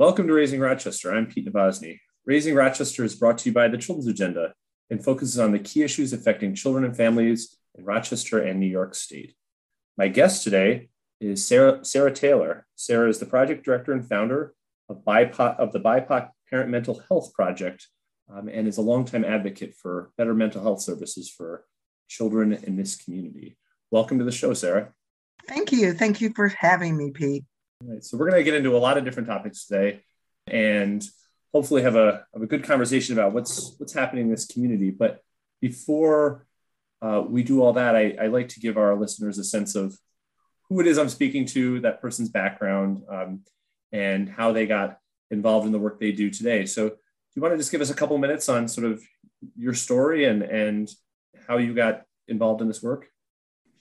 welcome to Raising Rochester. I'm Pete Nabozny. Raising Rochester is brought to you by the Children's Agenda and focuses on the key issues affecting children and families in Rochester and New York State. My guest today is Sarah, Sarah Taylor. Sarah is the project director and founder of, BIPOC, of the BIPOC Parent Mental Health Project um, and is a longtime advocate for better mental health services for children in this community. Welcome to the show, Sarah. Thank you. Thank you for having me, Pete. Right, so we're going to get into a lot of different topics today, and hopefully have a, have a good conversation about what's what's happening in this community. But before uh, we do all that, I, I, like to give our listeners a sense of who it is I'm speaking to, that person's background, um, and how they got involved in the work they do today. So, do you want to just give us a couple minutes on sort of your story and and how you got involved in this work?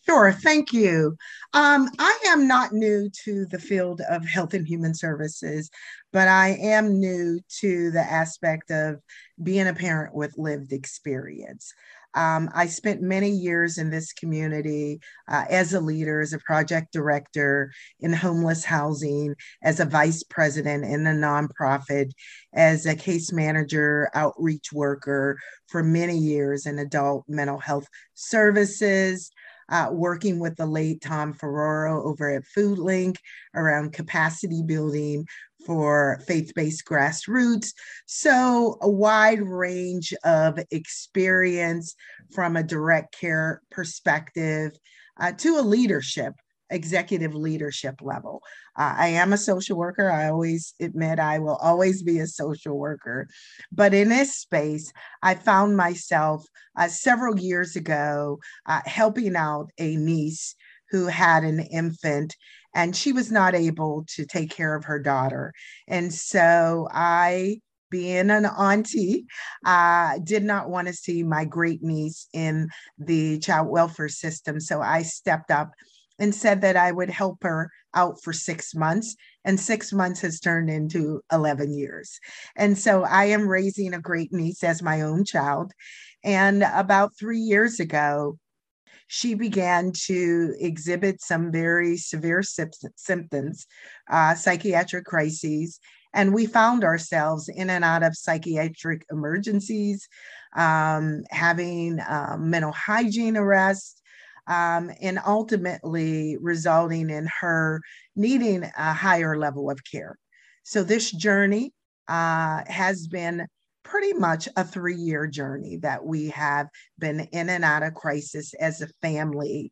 Sure, thank you. Um, I am not new to the field of health and human services, but I am new to the aspect of being a parent with lived experience. Um, I spent many years in this community uh, as a leader, as a project director in homeless housing, as a vice president in a nonprofit, as a case manager, outreach worker for many years in adult mental health services uh, working with the late Tom Ferraro over at FoodLink around capacity building for faith based grassroots. So, a wide range of experience from a direct care perspective uh, to a leadership executive leadership level. Uh, I am a social worker. I always admit I will always be a social worker. But in this space, I found myself uh, several years ago uh, helping out a niece who had an infant and she was not able to take care of her daughter. And so I being an auntie, uh, did not want to see my great niece in the child welfare system. So I stepped up and said that I would help her out for six months. And six months has turned into 11 years. And so I am raising a great niece as my own child. And about three years ago, she began to exhibit some very severe symptoms, uh, psychiatric crises. And we found ourselves in and out of psychiatric emergencies, um, having uh, mental hygiene arrests, um, and ultimately resulting in her needing a higher level of care. So, this journey uh, has been pretty much a three year journey that we have been in and out of crisis as a family.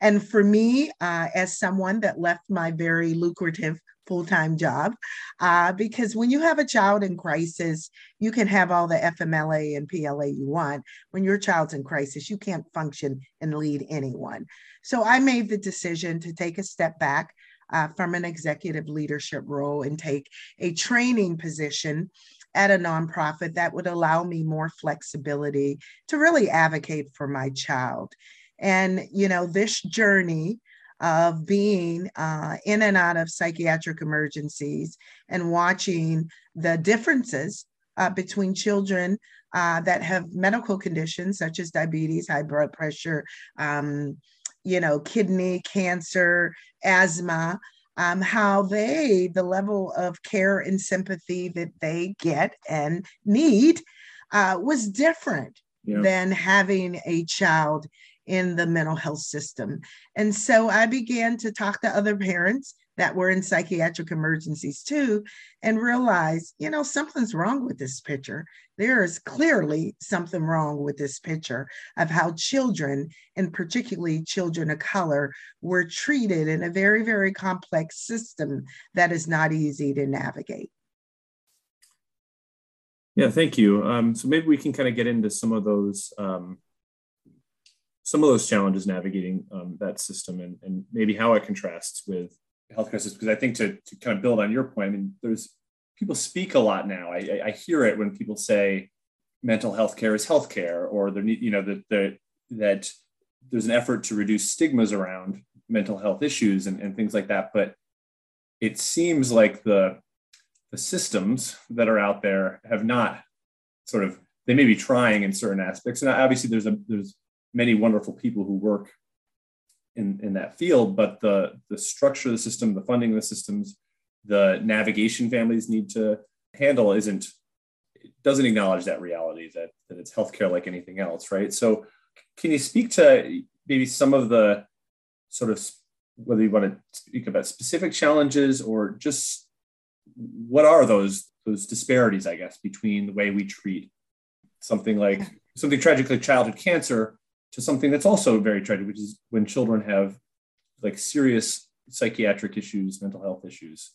And for me, uh, as someone that left my very lucrative full time job. Uh, because when you have a child in crisis, you can have all the FMLA and PLA you want. When your child's in crisis, you can't function and lead anyone. So I made the decision to take a step back. Uh, from an executive leadership role and take a training position at a nonprofit that would allow me more flexibility to really advocate for my child. And, you know, this journey of being uh, in and out of psychiatric emergencies and watching the differences uh, between children uh, that have medical conditions such as diabetes, high blood pressure, um, you know, kidney cancer, asthma, um, how they, the level of care and sympathy that they get and need uh, was different yeah. than having a child in the mental health system. And so I began to talk to other parents that were in psychiatric emergencies too and realized, you know, something's wrong with this picture. There is clearly something wrong with this picture of how children, and particularly children of color, were treated in a very, very complex system that is not easy to navigate. Yeah, thank you. Um, so maybe we can kind of get into some of those um, some of those challenges navigating um, that system and, and maybe how it contrasts with healthcare systems. Because I think to, to kind of build on your point, I mean, there's people speak a lot now. I, I hear it when people say mental health care is healthcare, or there need, you know, that the, that there's an effort to reduce stigmas around mental health issues and, and things like that. But it seems like the the systems that are out there have not sort of they may be trying in certain aspects, and obviously there's a there's many wonderful people who work in, in that field, but the, the structure of the system, the funding of the systems the navigation families need to handle isn't doesn't acknowledge that reality that that it's healthcare like anything else, right? So, can you speak to maybe some of the sort of whether you want to speak about specific challenges or just what are those those disparities, I guess, between the way we treat something like something tragic like childhood cancer to something that's also very tragic, which is when children have like serious psychiatric issues, mental health issues.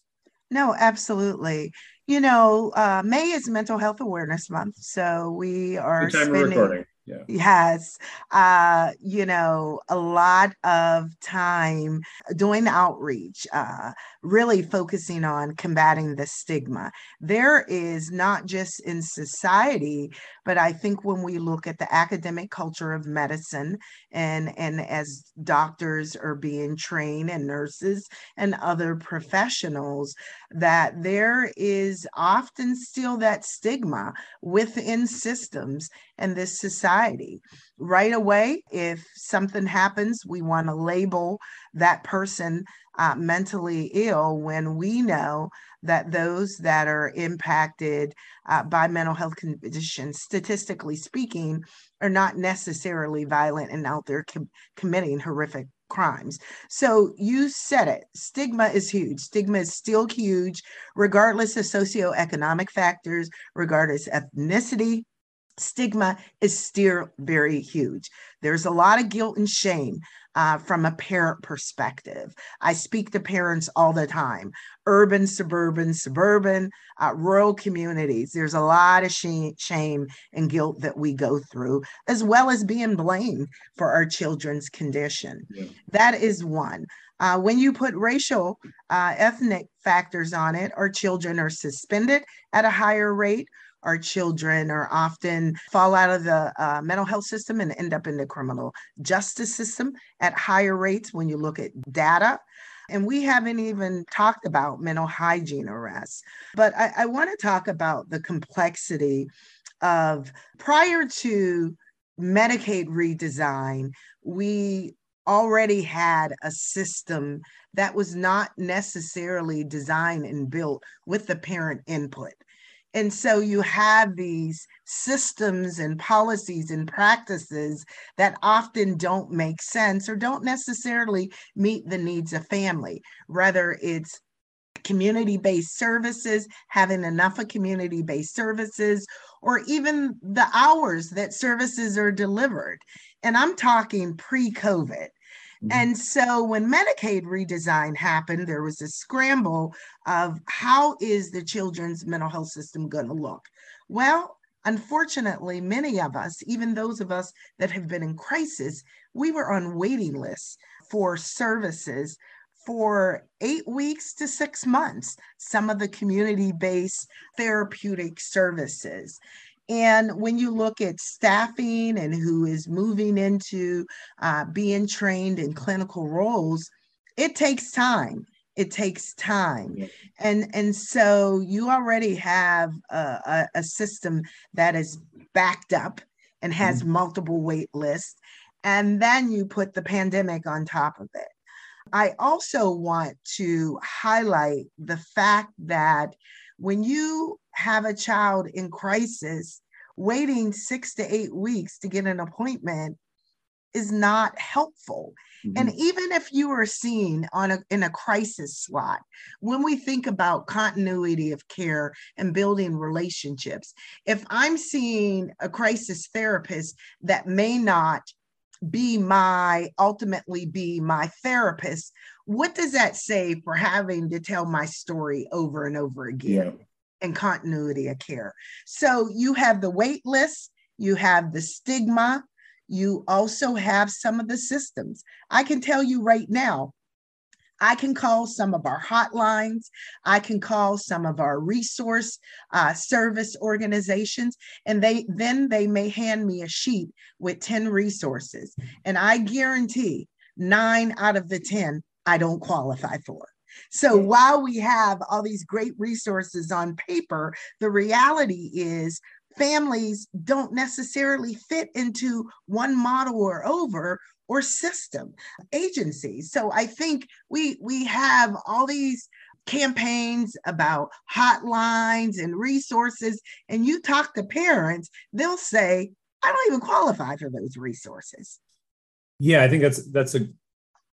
No, absolutely. You know, uh, May is Mental Health Awareness Month, so we are spending, recording. Yeah. Yes. Uh, you know, a lot of time doing outreach, uh, really focusing on combating the stigma. There is not just in society, but I think when we look at the academic culture of medicine and, and as doctors are being trained and nurses and other professionals, that there is often still that stigma within systems and this society. Right away, if something happens, we want to label that person uh, mentally ill when we know that those that are impacted uh, by mental health conditions, statistically speaking, are not necessarily violent and out there com- committing horrific crimes. So you said it. Stigma is huge. Stigma is still huge, regardless of socioeconomic factors, regardless of ethnicity, stigma is still very huge. There's a lot of guilt and shame uh, from a parent perspective. I speak to parents all the time urban, suburban, suburban, uh, rural communities. There's a lot of shame, shame and guilt that we go through, as well as being blamed for our children's condition. Yeah. That is one. Uh, when you put racial, uh, ethnic factors on it, our children are suspended at a higher rate our children are often fall out of the uh, mental health system and end up in the criminal justice system at higher rates when you look at data. And we haven't even talked about mental hygiene arrests. But I, I want to talk about the complexity of prior to Medicaid redesign, we already had a system that was not necessarily designed and built with the parent input. And so you have these systems and policies and practices that often don't make sense or don't necessarily meet the needs of family. whether it's community based services, having enough of community based services, or even the hours that services are delivered. And I'm talking pre COVID. Mm-hmm. And so when Medicaid redesign happened, there was a scramble of how is the children's mental health system going to look? Well, unfortunately, many of us, even those of us that have been in crisis, we were on waiting lists for services for eight weeks to six months, some of the community based therapeutic services. And when you look at staffing and who is moving into uh, being trained in clinical roles, it takes time. It takes time. Yeah. And, and so you already have a, a, a, system that is backed up and has mm-hmm. multiple wait lists. And then you put the pandemic on top of it. I also want to highlight the fact that when you have a child in crisis, waiting six to eight weeks to get an appointment is not helpful. Mm-hmm. And even if you are seen on a in a crisis slot, when we think about continuity of care and building relationships, if I'm seeing a crisis therapist that may not be my ultimately be my therapist, what does that say for having to tell my story over and over again? Yeah and continuity of care. So you have the wait list, you have the stigma, you also have some of the systems. I can tell you right now, I can call some of our hotlines. I can call some of our resource uh, service organizations, and they then they may hand me a sheet with 10 resources. And I guarantee nine out of the 10 I don't qualify for. So while we have all these great resources on paper, the reality is families don't necessarily fit into one model or over or system agencies. So I think we we have all these campaigns about hotlines and resources, and you talk to parents, they'll say, I don't even qualify for those resources. Yeah, I think that's that's a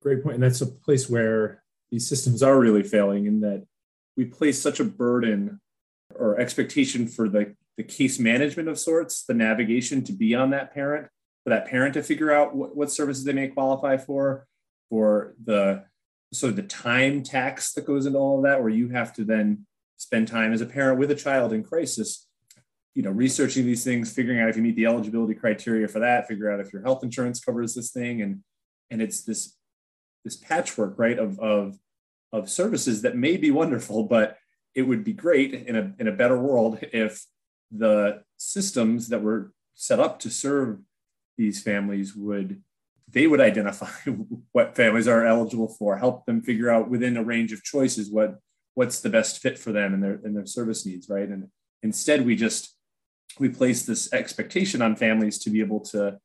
great point, and that's a place where these systems are really failing in that we place such a burden or expectation for the the case management of sorts, the navigation to be on that parent, for that parent to figure out what, what services they may qualify for, for the so the time tax that goes into all of that, where you have to then spend time as a parent with a child in crisis you know, researching these things, figuring out if you meet the eligibility criteria for that, figure out if your health insurance covers this thing, and and it's this this patchwork, right, of of of services that may be wonderful, but it would be great in a in a better world if the systems that were set up to serve these families would they would identify what families are eligible for, help them figure out within a range of choices what what's the best fit for them and their and their service needs, right? And instead we just we place this expectation on families to be able to,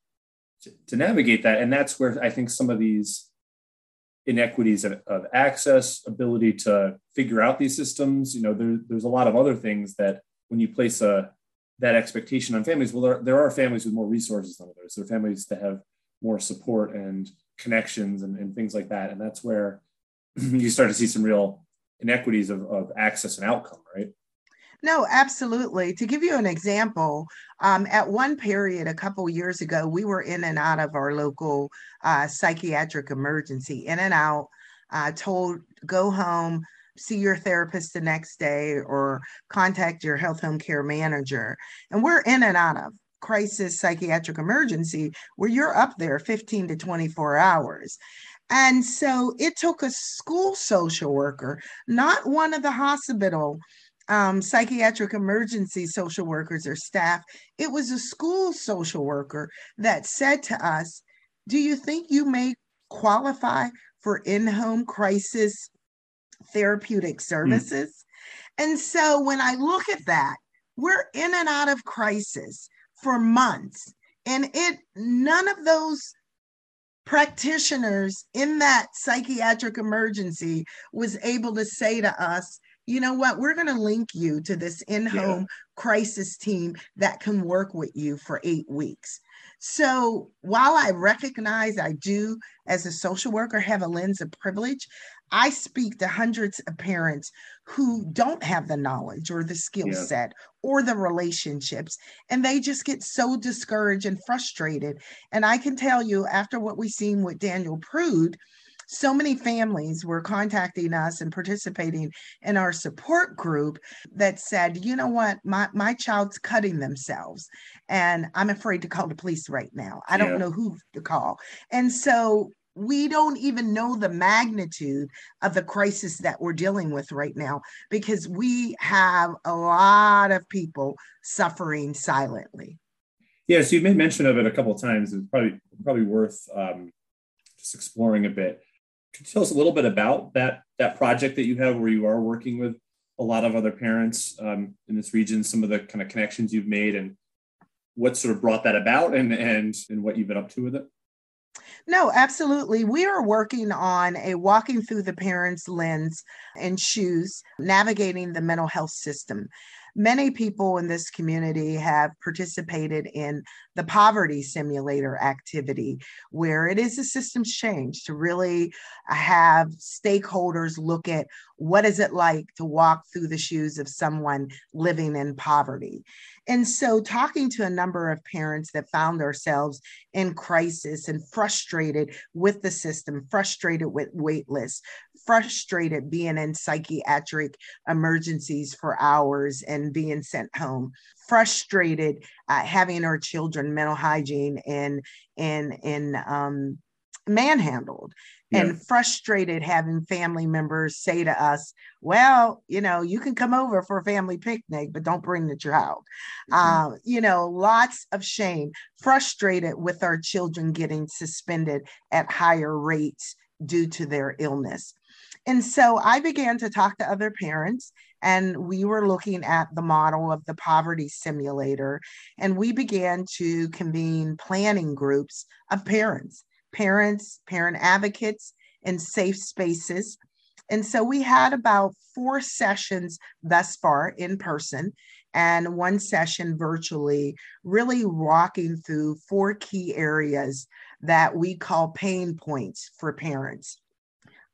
to, to navigate that. And that's where I think some of these inequities of, of access, ability to figure out these systems, you know, there, there's a lot of other things that when you place a that expectation on families, well, there, there are families with more resources than others. There are families that have more support and connections and, and things like that. And that's where you start to see some real inequities of, of access and outcome, right? No, absolutely. To give you an example, um, at one period a couple years ago, we were in and out of our local uh, psychiatric emergency, in and out, uh, told go home, see your therapist the next day, or contact your health home care manager. And we're in and out of crisis psychiatric emergency where you're up there 15 to 24 hours. And so it took a school social worker, not one of the hospital um, psychiatric emergency social workers or staff. It was a school social worker that said to us, Do you think you may qualify for in home crisis therapeutic hmm. services? Mm. And so when I look at that, we're in and out of crisis for months. And it none of those practitioners in that psychiatric emergency was able to say to us, you know what, we're going to link you to this in home yeah. crisis team that can work with you for eight weeks. So while I recognize I do, as a social worker, have a lens of privilege, I speak to hundreds of parents who don't have the knowledge or the skill yeah. set or the relationships, and they just get so discouraged and frustrated. And I can tell you, after what we've seen with Daniel Prude, so many families were contacting us and participating in our support group that said, you know what, my, my child's cutting themselves and I'm afraid to call the police right now. I don't yeah. know who to call. And so we don't even know the magnitude of the crisis that we're dealing with right now because we have a lot of people suffering silently. Yeah, so you made mention of it a couple of times. It's probably probably worth um, just exploring a bit. Could you tell us a little bit about that that project that you have, where you are working with a lot of other parents um, in this region? Some of the kind of connections you've made, and what sort of brought that about, and and and what you've been up to with it. No, absolutely. We are working on a walking through the parents' lens and shoes, navigating the mental health system many people in this community have participated in the poverty simulator activity, where it is a systems change to really have stakeholders look at what is it like to walk through the shoes of someone living in poverty. And so, talking to a number of parents that found ourselves in crisis and frustrated with the system, frustrated with wait lists, frustrated being in psychiatric emergencies for hours and being sent home, frustrated uh, having our children mental hygiene and and and um, manhandled yeah. and frustrated having family members say to us, well, you know, you can come over for a family picnic, but don't bring the child. Mm-hmm. Uh, you know, lots of shame, frustrated with our children getting suspended at higher rates due to their illness. And so I began to talk to other parents, and we were looking at the model of the poverty simulator. And we began to convene planning groups of parents parents, parent advocates, and safe spaces And so we had about four sessions thus far in person and one session virtually, really walking through four key areas that we call pain points for parents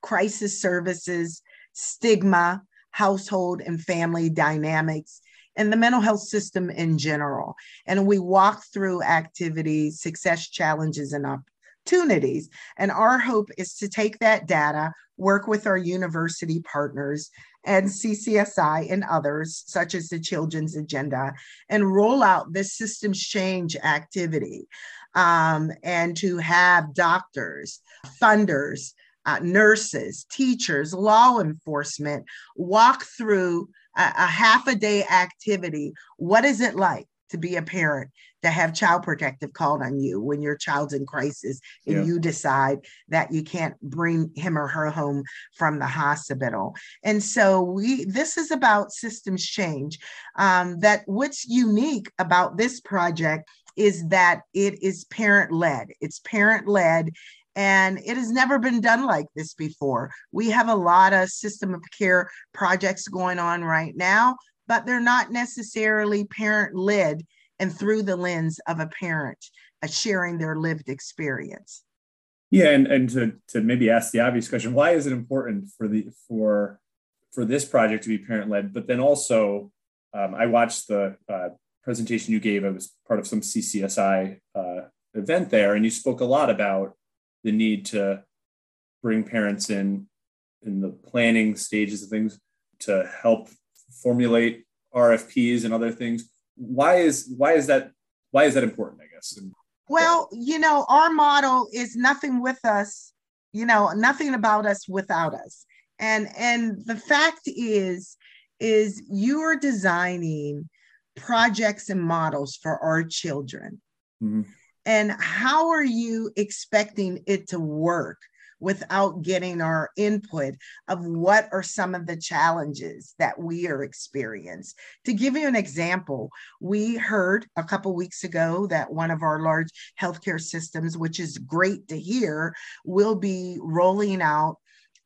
crisis services, stigma, household and family dynamics, and the mental health system in general. And we walk through activities, success challenges, and opportunities. And our hope is to take that data, work with our university partners and CCSI and others, such as the Children's Agenda, and roll out this systems change activity. Um, and to have doctors, funders, uh, nurses, teachers, law enforcement walk through a, a half a day activity. What is it like to be a parent to have child protective called on you when your child's in crisis and yeah. you decide that you can't bring him or her home from the hospital and so we this is about systems change um, that what's unique about this project is that it is parent led it's parent led and it has never been done like this before. We have a lot of system of care projects going on right now, but they're not necessarily parent led and through the lens of a parent uh, sharing their lived experience. Yeah, and, and to, to maybe ask the obvious question, why is it important for the for for this project to be parent led? But then also, um, I watched the uh, presentation you gave. I was part of some CCSI uh, event there, and you spoke a lot about the need to bring parents in in the planning stages of things to help formulate RFPs and other things. Why is why is that why is that important i guess? Well you know our model is nothing with us you know nothing about us without us. And and the fact is is you are designing projects and models for our children. Mm-hmm. And how are you expecting it to work without getting our input of what are some of the challenges that we are experiencing. To give you an example, we heard a couple weeks ago that one of our large healthcare systems, which is great to hear, will be rolling out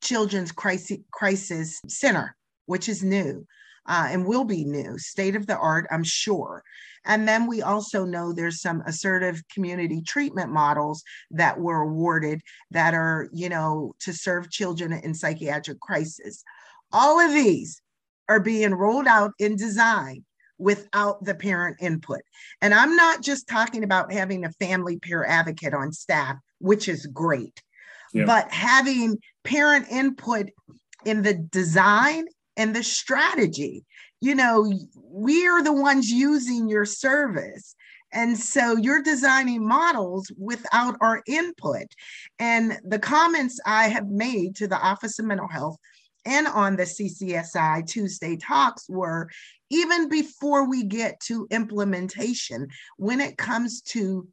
Children's Crisis, Crisis Center, which is new. Uh, and will be new, state of the art, I'm sure. And then we also know there's some assertive community treatment models that were awarded that are, you know, to serve children in psychiatric crisis. All of these are being rolled out in design without the parent input. And I'm not just talking about having a family peer advocate on staff, which is great, yeah. but having parent input in the design and the strategy you know, we are the ones using your service. And so you're designing models without our input. And the comments I have made to the Office of Mental Health and on the CCSI Tuesday talks were even before we get to implementation, when it comes to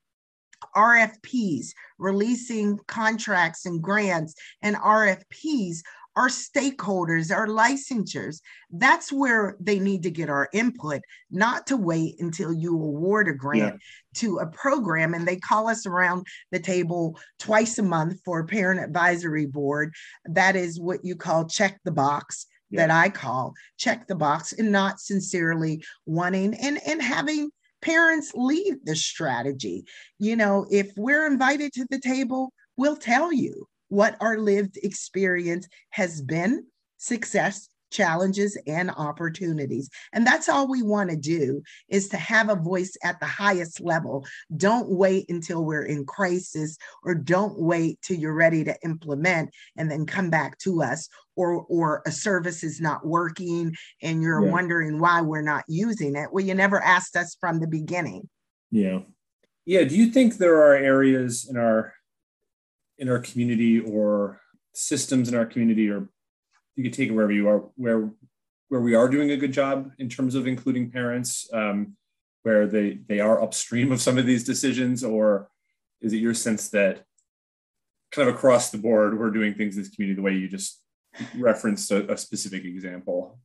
RFPs, releasing contracts and grants and RFPs, our stakeholders, our licensures. That's where they need to get our input, not to wait until you award a grant yeah. to a program. And they call us around the table twice a month for a parent advisory board. That is what you call check the box. Yeah. That I call check the box and not sincerely wanting and, and having parents lead the strategy. You know, if we're invited to the table, we'll tell you what our lived experience has been success challenges and opportunities. And that's all we want to do is to have a voice at the highest level. Don't wait until we're in crisis or don't wait till you're ready to implement and then come back to us or or a service is not working and you're yeah. wondering why we're not using it. Well you never asked us from the beginning. Yeah. Yeah do you think there are areas in our in our community or systems in our community or you could take it wherever you are where where we are doing a good job in terms of including parents um, where they they are upstream of some of these decisions or is it your sense that kind of across the board we're doing things in this community the way you just referenced a, a specific example?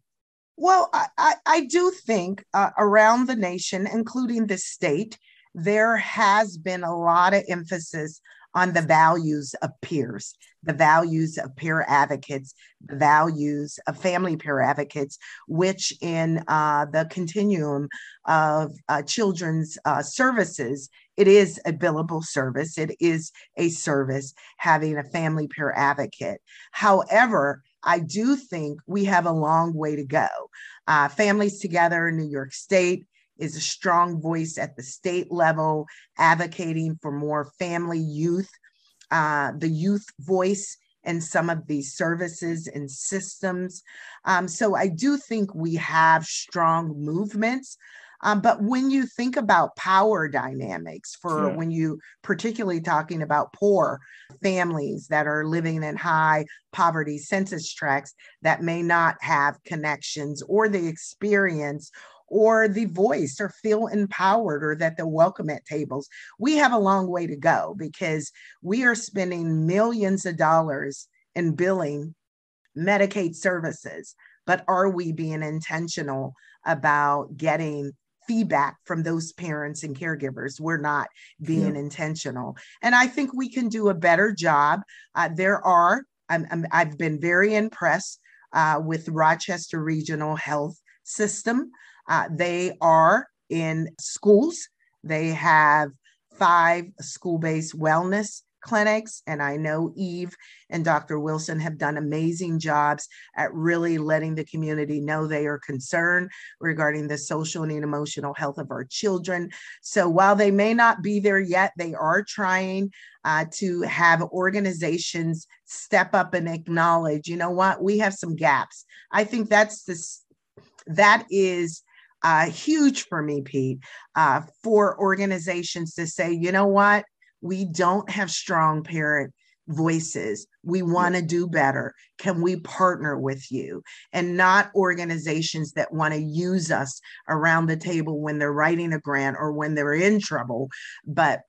Well i, I, I do think uh, around the nation including the state there has been a lot of emphasis on the values of peers, the values of peer advocates, the values of family peer advocates, which in uh, the continuum of uh, children's uh, services, it is a billable service. It is a service having a family peer advocate. However, I do think we have a long way to go. Uh, Families Together in New York State is a strong voice at the state level, advocating for more family youth, uh, the youth voice in some of these services and systems. Um, so I do think we have strong movements. Um, but when you think about power dynamics for yeah. when you particularly talking about poor families that are living in high poverty census tracts that may not have connections or the experience or the voice or feel empowered or that they're welcome at tables. We have a long way to go because we are spending millions of dollars in billing Medicaid services. But are we being intentional about getting feedback from those parents and caregivers? We're not being yeah. intentional. And I think we can do a better job. Uh, there are, i have been very impressed uh, with Rochester Regional Health System. Uh, they are in schools. They have five school based wellness clinics. And I know Eve and Dr. Wilson have done amazing jobs at really letting the community know they are concerned regarding the social and emotional health of our children. So while they may not be there yet, they are trying uh, to have organizations step up and acknowledge, you know what, we have some gaps. I think that's this, that is uh, huge for me, Pete, uh, for organizations to say, you know what, we don't have strong parent voices. We want to do better. Can we partner with you? And not organizations that want to use us around the table when they're writing a grant or when they're in trouble, but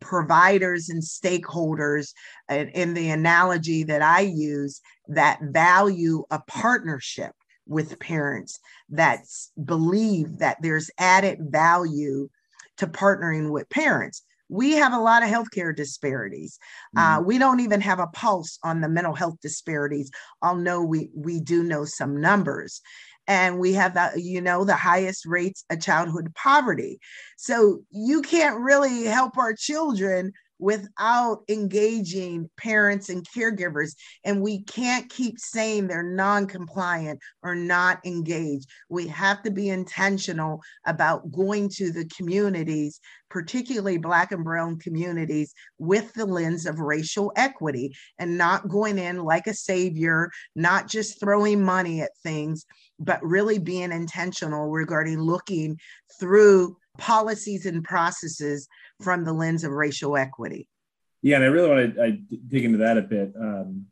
providers and stakeholders in the analogy that I use that value a partnership with parents that believe that there's added value to partnering with parents. We have a lot of healthcare disparities. Uh, mm-hmm. Uh, we don't even have a pulse on the mental health disparities. I'll know we we do know some numbers, and we have the you know the highest rates of childhood poverty. So you can't really help our children without engaging parents and caregivers. And we can't keep saying they're non compliant or not engaged. We have to be intentional about going to the communities, particularly Black and Brown communities, with the lens of racial equity and not going in like a savior, not just throwing money at things, but really being intentional regarding looking through policies and processes from the lens of racial equity. Yeah, and I really want to I dig into that a bit. Um,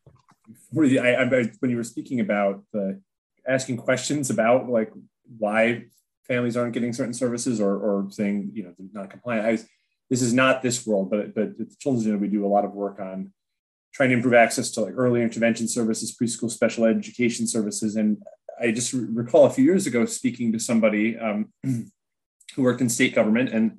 I, I, when you were speaking about the asking questions about like why families aren't getting certain services or, or saying you know they're not compliant. I, this is not this world, but but at the Children's Union we do a lot of work on trying to improve access to like early intervention services, preschool special education services, and I just recall a few years ago speaking to somebody um, who worked in state government and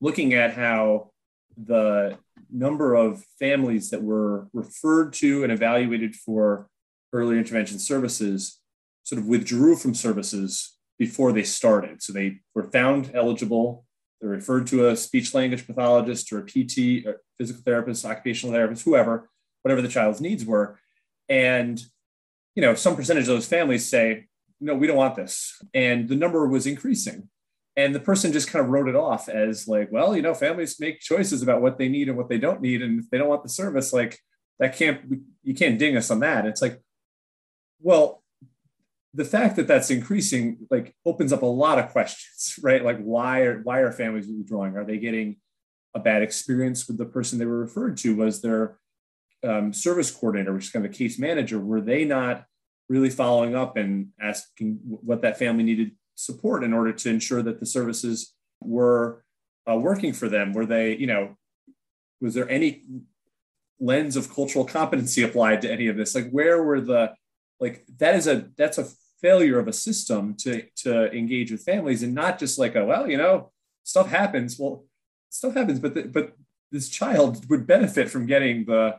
looking at how the number of families that were referred to and evaluated for early intervention services sort of withdrew from services before they started. So they were found eligible. They're referred to a speech language pathologist or a PT, or physical therapist, occupational therapist, whoever, whatever the child's needs were. And you know, some percentage of those families say, no, we don't want this. And the number was increasing and the person just kind of wrote it off as like well you know families make choices about what they need and what they don't need. And if they don't want the service like that can't you can't ding us on that. It's like well the fact that that's increasing like opens up a lot of questions right? Like why are why are families withdrawing? Are they getting a bad experience with the person they were referred to? Was their um, service coordinator which is kind of a case manager were they not really following up and asking what that family needed support in order to ensure that the services were uh, working for them? Were they, you know, was there any lens of cultural competency applied to any of this? Like, where were the, like, that is a, that's a failure of a system to, to engage with families and not just like, a, well, you know, stuff happens. Well, stuff happens, but, the, but this child would benefit from getting the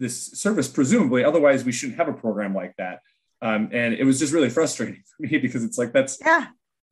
this service presumably otherwise we shouldn't have a program like that um, and it was just really frustrating for me because it's like that's yeah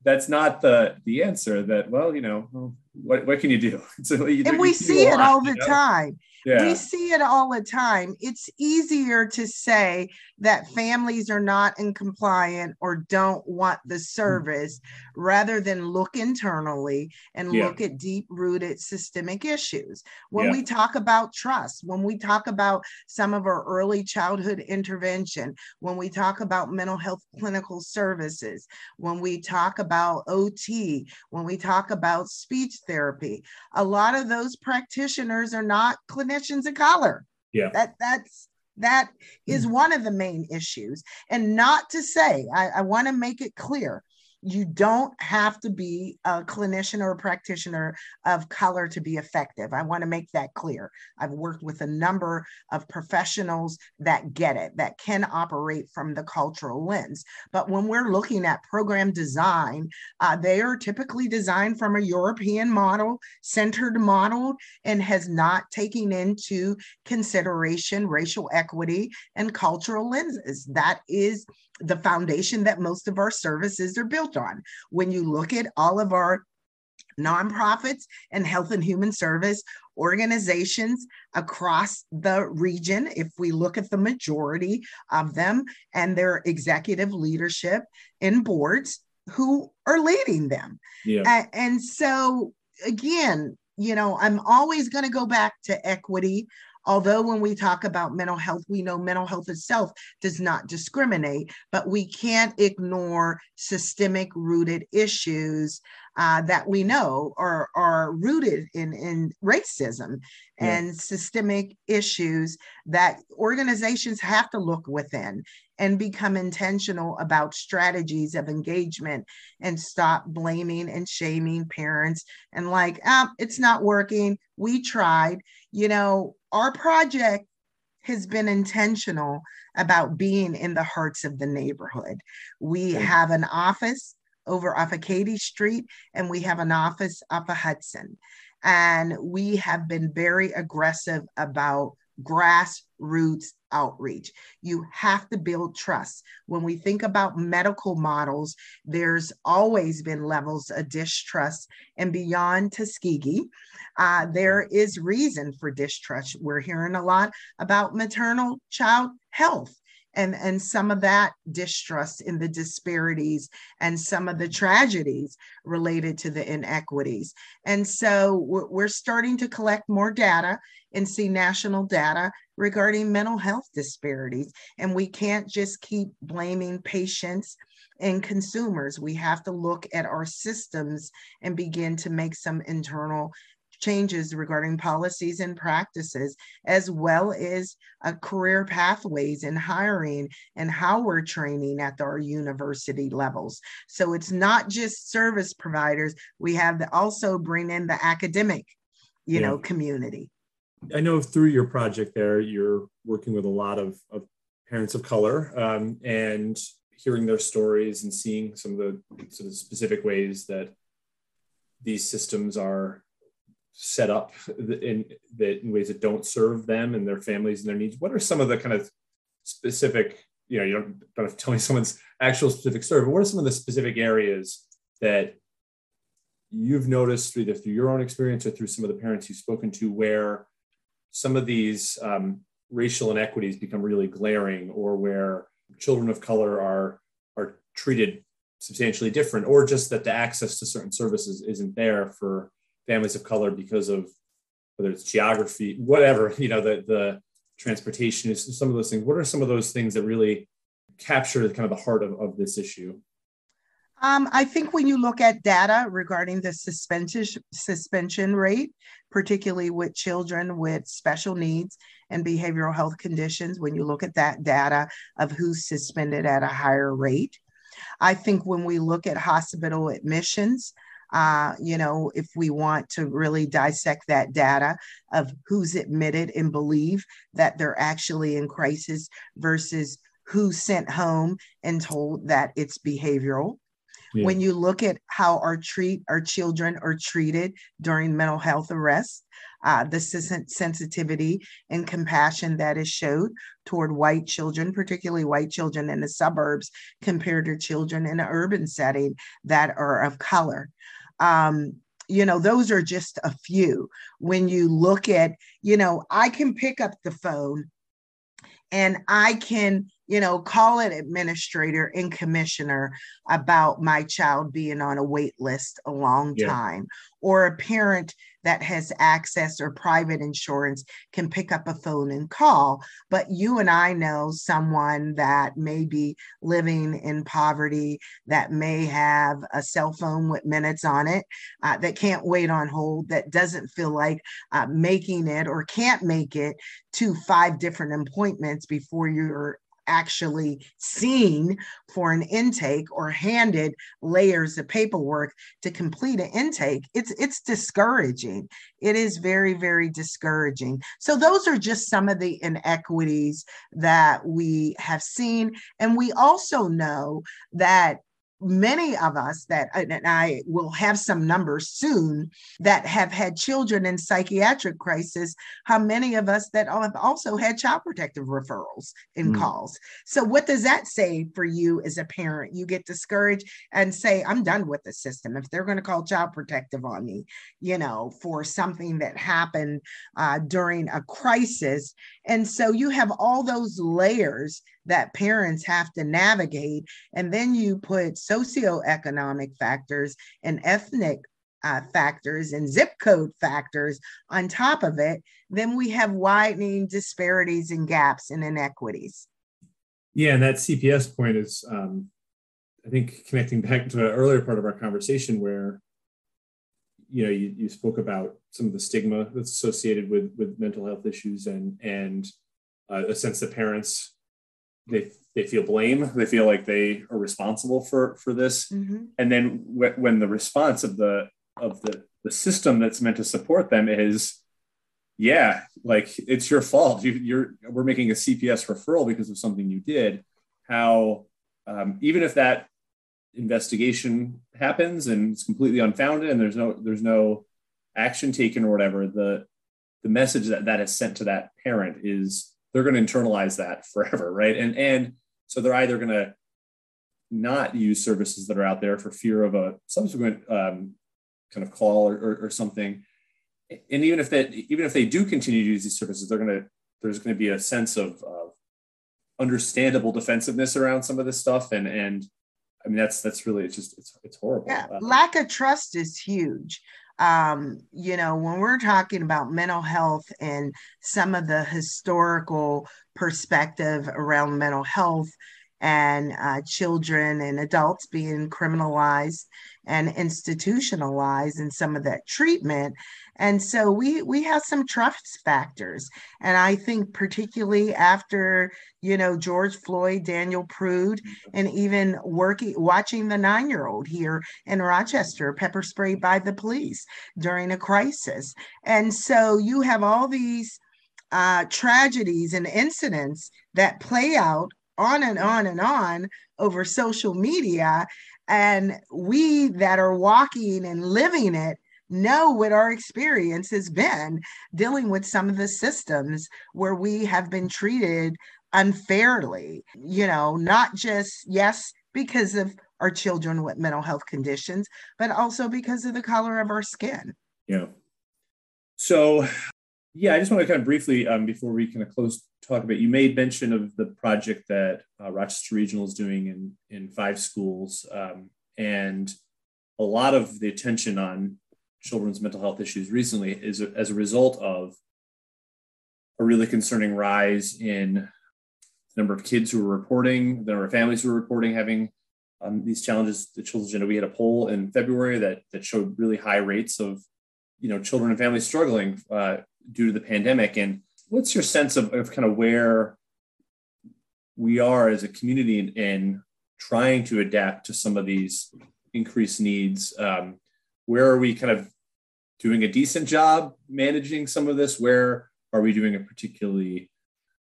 that's not the the answer that well you know what, what can you do so you, and we see it all the know? time yeah. We see it all the time. It's easier to say that families are not in compliant or don't want the hmm. service mm-hmm. rather than look internally and yeah. look at deep rooted systemic issues. When yeah. we talk about trust, when we talk about some of our early childhood intervention, when we talk about mental health clinical services, when we talk about OT, when we talk about speech therapy, a lot of those practitioners are not clinicians clinicians of color. Yeah. That that's that is mm. one of the main issues. And not to say, I, I want to make it clear you don't have to be a clinician or a practitioner of color to be effective. I want to make that clear. I've worked with a number of professionals that get it, that can operate from the cultural lens. But when we're looking at program design, uh, they are typically designed from a European model, centered model, and has not taken into consideration racial equity and cultural lenses. That is the foundation that most of our services are built on. When you look at all of our nonprofits and health and human service organizations across the region, if we look at the majority of them and their executive leadership in boards who are leading them. Yeah. And, and so, again, you know, I'm always going to go back to equity Although, when we talk about mental health, we know mental health itself does not discriminate, but we can't ignore systemic rooted issues uh, that we know are, are rooted in, in racism yeah. and systemic issues that organizations have to look within and become intentional about strategies of engagement and stop blaming and shaming parents and like, ah, it's not working. We tried. You know, our project has been intentional about being in the hearts of the neighborhood. We have an office over off of Katy Street, and we have an office off of Hudson. And we have been very aggressive about grassroots outreach. You have to build trust. When we think about medical models, there's always been levels of distrust. And beyond Tuskegee, uh, there is reason for distrust. We're hearing a lot about maternal child health and and some of that distrust in the disparities and some of the tragedies related to the inequities. And so we're, starting to collect more data and see national data regarding mental health disparities. And we can't just keep blaming patients and consumers. We have to look at our systems and begin to make some internal changes regarding policies and practices, as well as uh, career pathways and hiring and how we're training at our university levels. So it's not just service providers, we have to also bring in the academic, you yeah. know, community. I know through your project there, you're working with a lot of, of parents of color um, and hearing their stories and seeing some of the sort of specific ways that these systems are set up in, in ways that don't serve them and their families and their needs? What are some of the kind of specific, you know, you don't, don't have to tell me someone's actual specific story, but what are some of the specific areas that you've noticed either through your own experience or through some of the parents you've spoken to where some of these um, racial inequities become really glaring or where children of color are are treated substantially different or just that the access to certain services isn't there for families of color because of whether it's geography, whatever, you know, the, the transportation is some of those things. What are some of those things that really capture kind of the heart of, of this issue? Um, I think when you look at data regarding the suspension suspension rate, particularly with children with special needs and behavioral health conditions, when you look at that data of who's suspended at a higher rate, I think when we look at hospital admissions, uh, you know, if we want to really dissect that data of who's admitted and believe that they're actually in crisis versus who's sent home and told that it's behavioral. Yeah. When you look at how our treat our children are treated during mental health arrests, uh, the sensitivity and compassion that is showed toward white children, particularly white children in the suburbs, compared to children in an urban setting that are of color. Um, you know, those are just a few. When you look at, you know, I can pick up the phone and I can you know, call an administrator and commissioner about my child being on a wait list a long yeah. time, or a parent that has access or private insurance can pick up a phone and call. But you and I know someone that may be living in poverty, that may have a cell phone with minutes on it, uh, that can't wait on hold, that doesn't feel like uh, making it or can't make it to five different appointments before you're actually seen for an intake or handed layers of paperwork to complete an intake it's it's discouraging. It is very very discouraging. So those are just some of the inequities that we have seen. And we also know that many of us that and I will have some numbers soon that have had children in psychiatric crisis how many of us that have also had child protective referrals and mm. calls. So what does that say for you as a parent? You get discouraged and say I'm done with the system. If they're going to call child protective on me you know for something that happened uh, during a crisis. And so you have all those layers that parents have to navigate. And then you put socioeconomic factors and ethnic uh, factors and zip code factors on top of it, then we have widening disparities and gaps and inequities. Yeah, and that CPS point is, um, I think, connecting back to an earlier part of our conversation where, you know, you, you spoke about some of the stigma that's associated with with mental health issues and and uh, a sense that parents they they feel blame. They feel like they are responsible for for this. Mm-hmm. and then w- when the response of the of the the system that's meant to support them is yeah like it's your fault. You, you're we're making a cps referral because of something you did. How um, even if that investigation happens and it's completely unfounded and there's no there's no action taken or whatever the the message that that is sent to that parent is they're going to internalize that forever, right? And and so they're either going to not use services that are out there for fear of a subsequent um, kind of call or, or, or, something. And even if that, even if they do continue to use these services, they're going to there's going to be a sense of, of understandable defensiveness around some of this stuff, and and I mean that's that's really it's just it's it's horrible. Yeah, uh, lack of trust is huge um, you know, when we're talking about mental health and some of the historical perspective around mental health and uh, children and adults being criminalized and institutionalized in some of that treatment, and so we we have some trust factors. And i think particularly after you know george floyd daniel prude and even working watching the nine year old here in rochester pepper sprayed by the police during a crisis. And so you have all these uh, tragedies and incidents that play out on and on and on over social media and we that are walking and living it know what our experience has been dealing with some of the systems where we have been treated unfairly, you know, not just, yes, because of our children with mental health conditions, but also because of the color of our skin. Yeah. So, yeah, I just want to kind of briefly, um, before we kind of close talk about, you made mention of the project that uh, Rochester Regional is doing in in five schools, um, and a lot of the attention on children's mental health issues recently is as a result of a really concerning rise in the number of kids who are reporting, the number of families who are reporting having um, these challenges. The Children's know, we had a poll in February that that showed really high rates of, you know, children and families struggling uh, due to the pandemic. And what's your sense of, of kind of where we are as a community in, in trying to adapt to some of these increased needs? Um, where are we kind of doing a decent job managing some of this? Where are we doing a particularly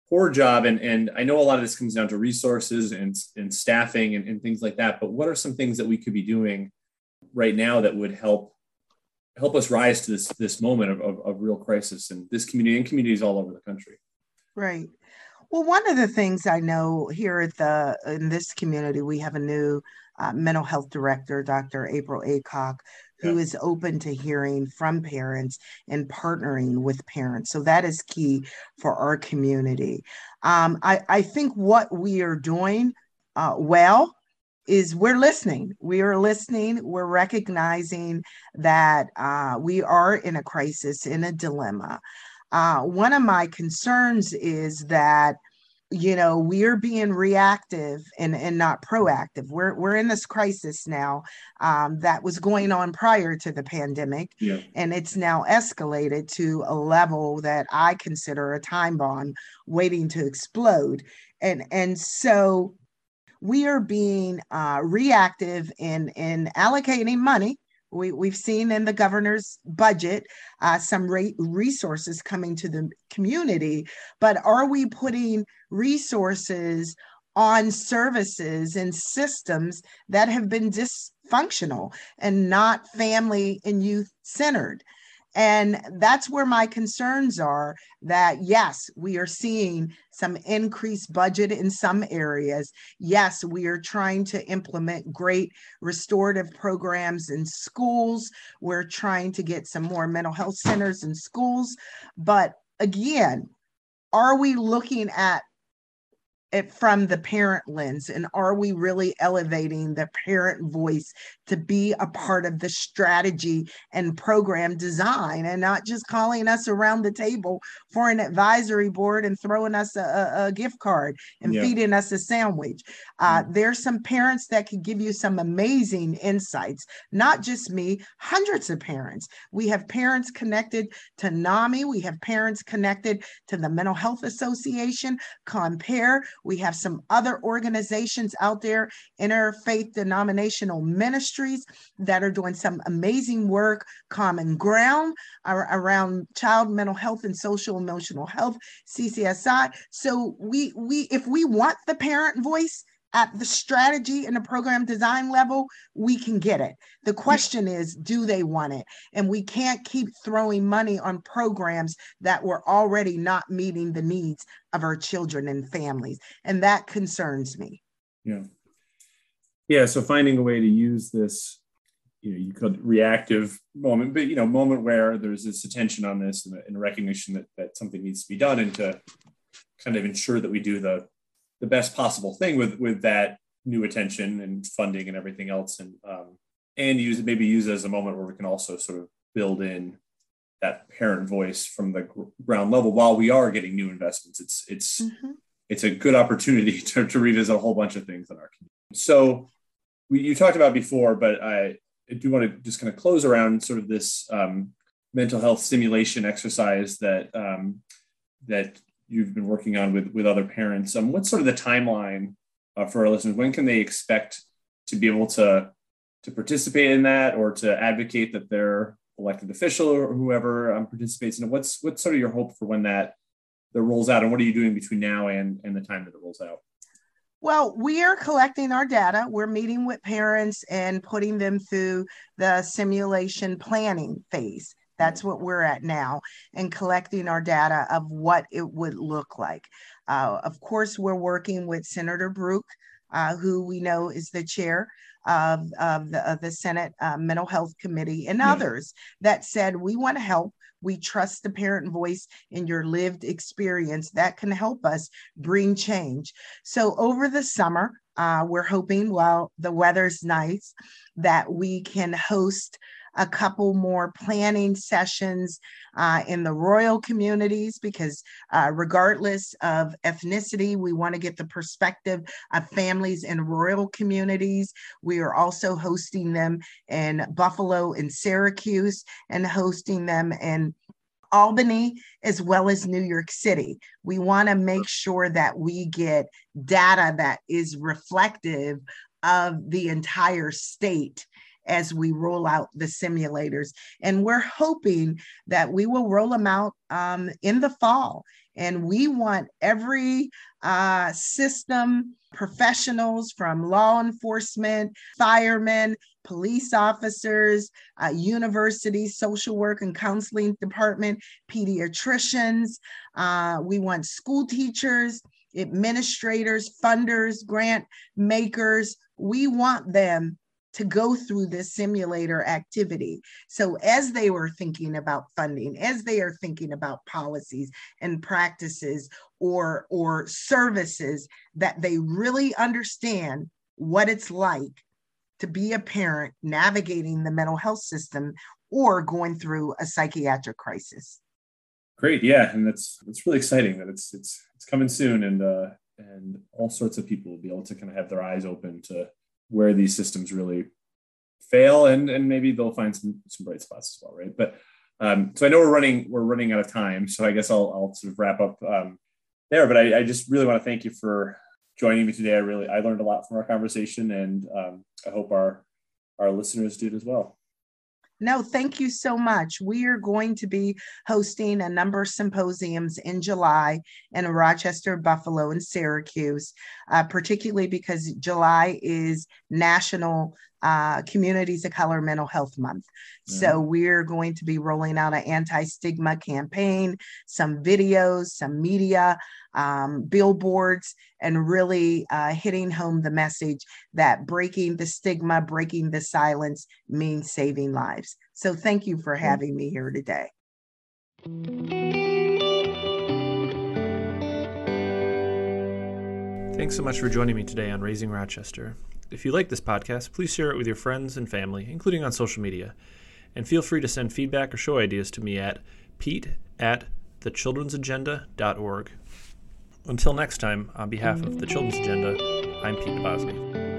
poor job? And, and I know a lot of this comes down to resources and, and staffing and, and things like that, but what are some things that we could be doing right now that would help help us rise to this this moment of, of, of real crisis in this community and communities all over the country. Right. Well, one of the things I know here at the in this community, we have a new uh, mental health director, Dr. April Acock, who yeah. is open to hearing from parents and partnering with parents. So that is key for our community. Um, I, I think what we are doing uh, well is we're listening. We are listening. We're recognizing that uh, we are in a crisis, in a dilemma. Uh, one of my concerns is that you know we're being reactive and, and not proactive we're, we're in this crisis now um, that was going on prior to the pandemic yeah. and it's now escalated to a level that i consider a time bomb waiting to explode and and so we are being uh, reactive in in allocating money we, we've seen in the governor's budget uh, some re- resources coming to the community, but are we putting resources on services and systems that have been dysfunctional and not family and youth centered? And that's where my concerns are that yes, we are seeing some increased budget in some areas. Yes, we are trying to implement great restorative programs in schools. We're trying to get some more mental health centers in schools. But again, are we looking at it from the parent lens and are we really elevating the parent voice to be a part of the strategy and program design and not just calling us around the table for an advisory board and throwing us a, a gift card and yeah. feeding us a sandwich. Uh, mm-hmm. there's some parents that could give you some amazing insights not just me hundreds of parents. We have parents connected to nami. We have parents connected to the mental health association Compeer. We have some other organizations out there, interfaith denominational ministries that are doing some amazing work, common ground around child mental health and social emotional health, CCSI. So we we if we want the parent voice, at the strategy and the program design level, we can get it. The question is, do they want it? And we can't keep throwing money on programs that were already not meeting the needs of our children and families. And that concerns me. Yeah. Yeah. So finding a way to use this, you know, you could reactive moment, but you know, moment where there's this attention on this and, and recognition that, that something needs to be done and to kind of ensure that we do the the best possible thing with with that new attention and funding and everything else and um, and use it maybe use it as a moment where we can also sort of build in that parent voice from the ground level while we are getting new investments it's it's mm-hmm. it's a good opportunity to, to revisit a whole bunch of things in our community so we, you talked about before but i, do want to just kind of close around sort of this um, mental health stimulation exercise that um, that you've been working on with with other parents. Um, what's sort of the timeline uh, for our listeners? When can they expect to be able to to participate in that or to advocate that their elected official or whoever um, participates in it? What's what's sort of your hope for when that that rolls out, and what are you doing between now and and the time that it rolls out? Well, we are collecting our data. We're meeting with parents and putting them through the simulation planning phase. That's what we're at now and collecting our data of what it would look like. Uh, of course, we're working with Senator Brouk, uh, who we know is the chair of, of, the, of the Senate uh, Mental Health Committee, and others that said, we want to help. We trust the parent voice in your lived experience that can help us bring change. So, over the summer, uh, we're hoping while the weather's nice that we can host a couple more planning sessions uh, in the royal communities because, uh, regardless of ethnicity, we want to get the perspective of families in royal communities. We are also hosting them in Buffalo and Syracuse and hosting them in Albany as well as New York City. We want to make sure that we get data that is reflective of the entire state as we roll out the simulators. And we're hoping that we will roll them out um, in the fall And we want every uh, system, professionals from law enforcement, firemen, police officers, uh, universities, social work and counseling department, pediatricians. Uh, we want school teachers, administrators, funders, grant makers. We want them to go through this simulator activity. So, as they were thinking about funding, as they are thinking about policies and practices or, or services, that they really understand what it's like to be a parent navigating the mental health system or going through a psychiatric crisis. Great, yeah, and that's it's really exciting that it's it's it's coming soon, and uh, and all sorts of people will be able to kind of have their eyes open to where these systems really fail and and maybe they'll find some some bright spots as well right? But um, so i know we're running we're running out of time so i guess i'll, I'll sort of wrap up um, there but I, I just really want to thank you for joining me today. I really i learned a lot from our conversation and um, i hope our our listeners did as well no, thank you so much. We are going to be hosting a number of symposiums in July in Rochester, Buffalo, and Syracuse, uh, particularly because July is National uh, Communities of Color Mental Health Month. Mm-hmm. So we're going to be rolling out an anti stigma campaign, some videos, some media, um, billboards, and really uh, hitting home the message that breaking the stigma, breaking the silence means saving lives. So thank you for having me here today. Thanks so much for joining me today on Raising Rochester. If you like this podcast, please share it with your friends and family, including on social media. And feel free to send feedback or show ideas to me at pete at thechildrensagenda.org. Until next time, on behalf of the Children's Agenda, I'm Pete Nabozny.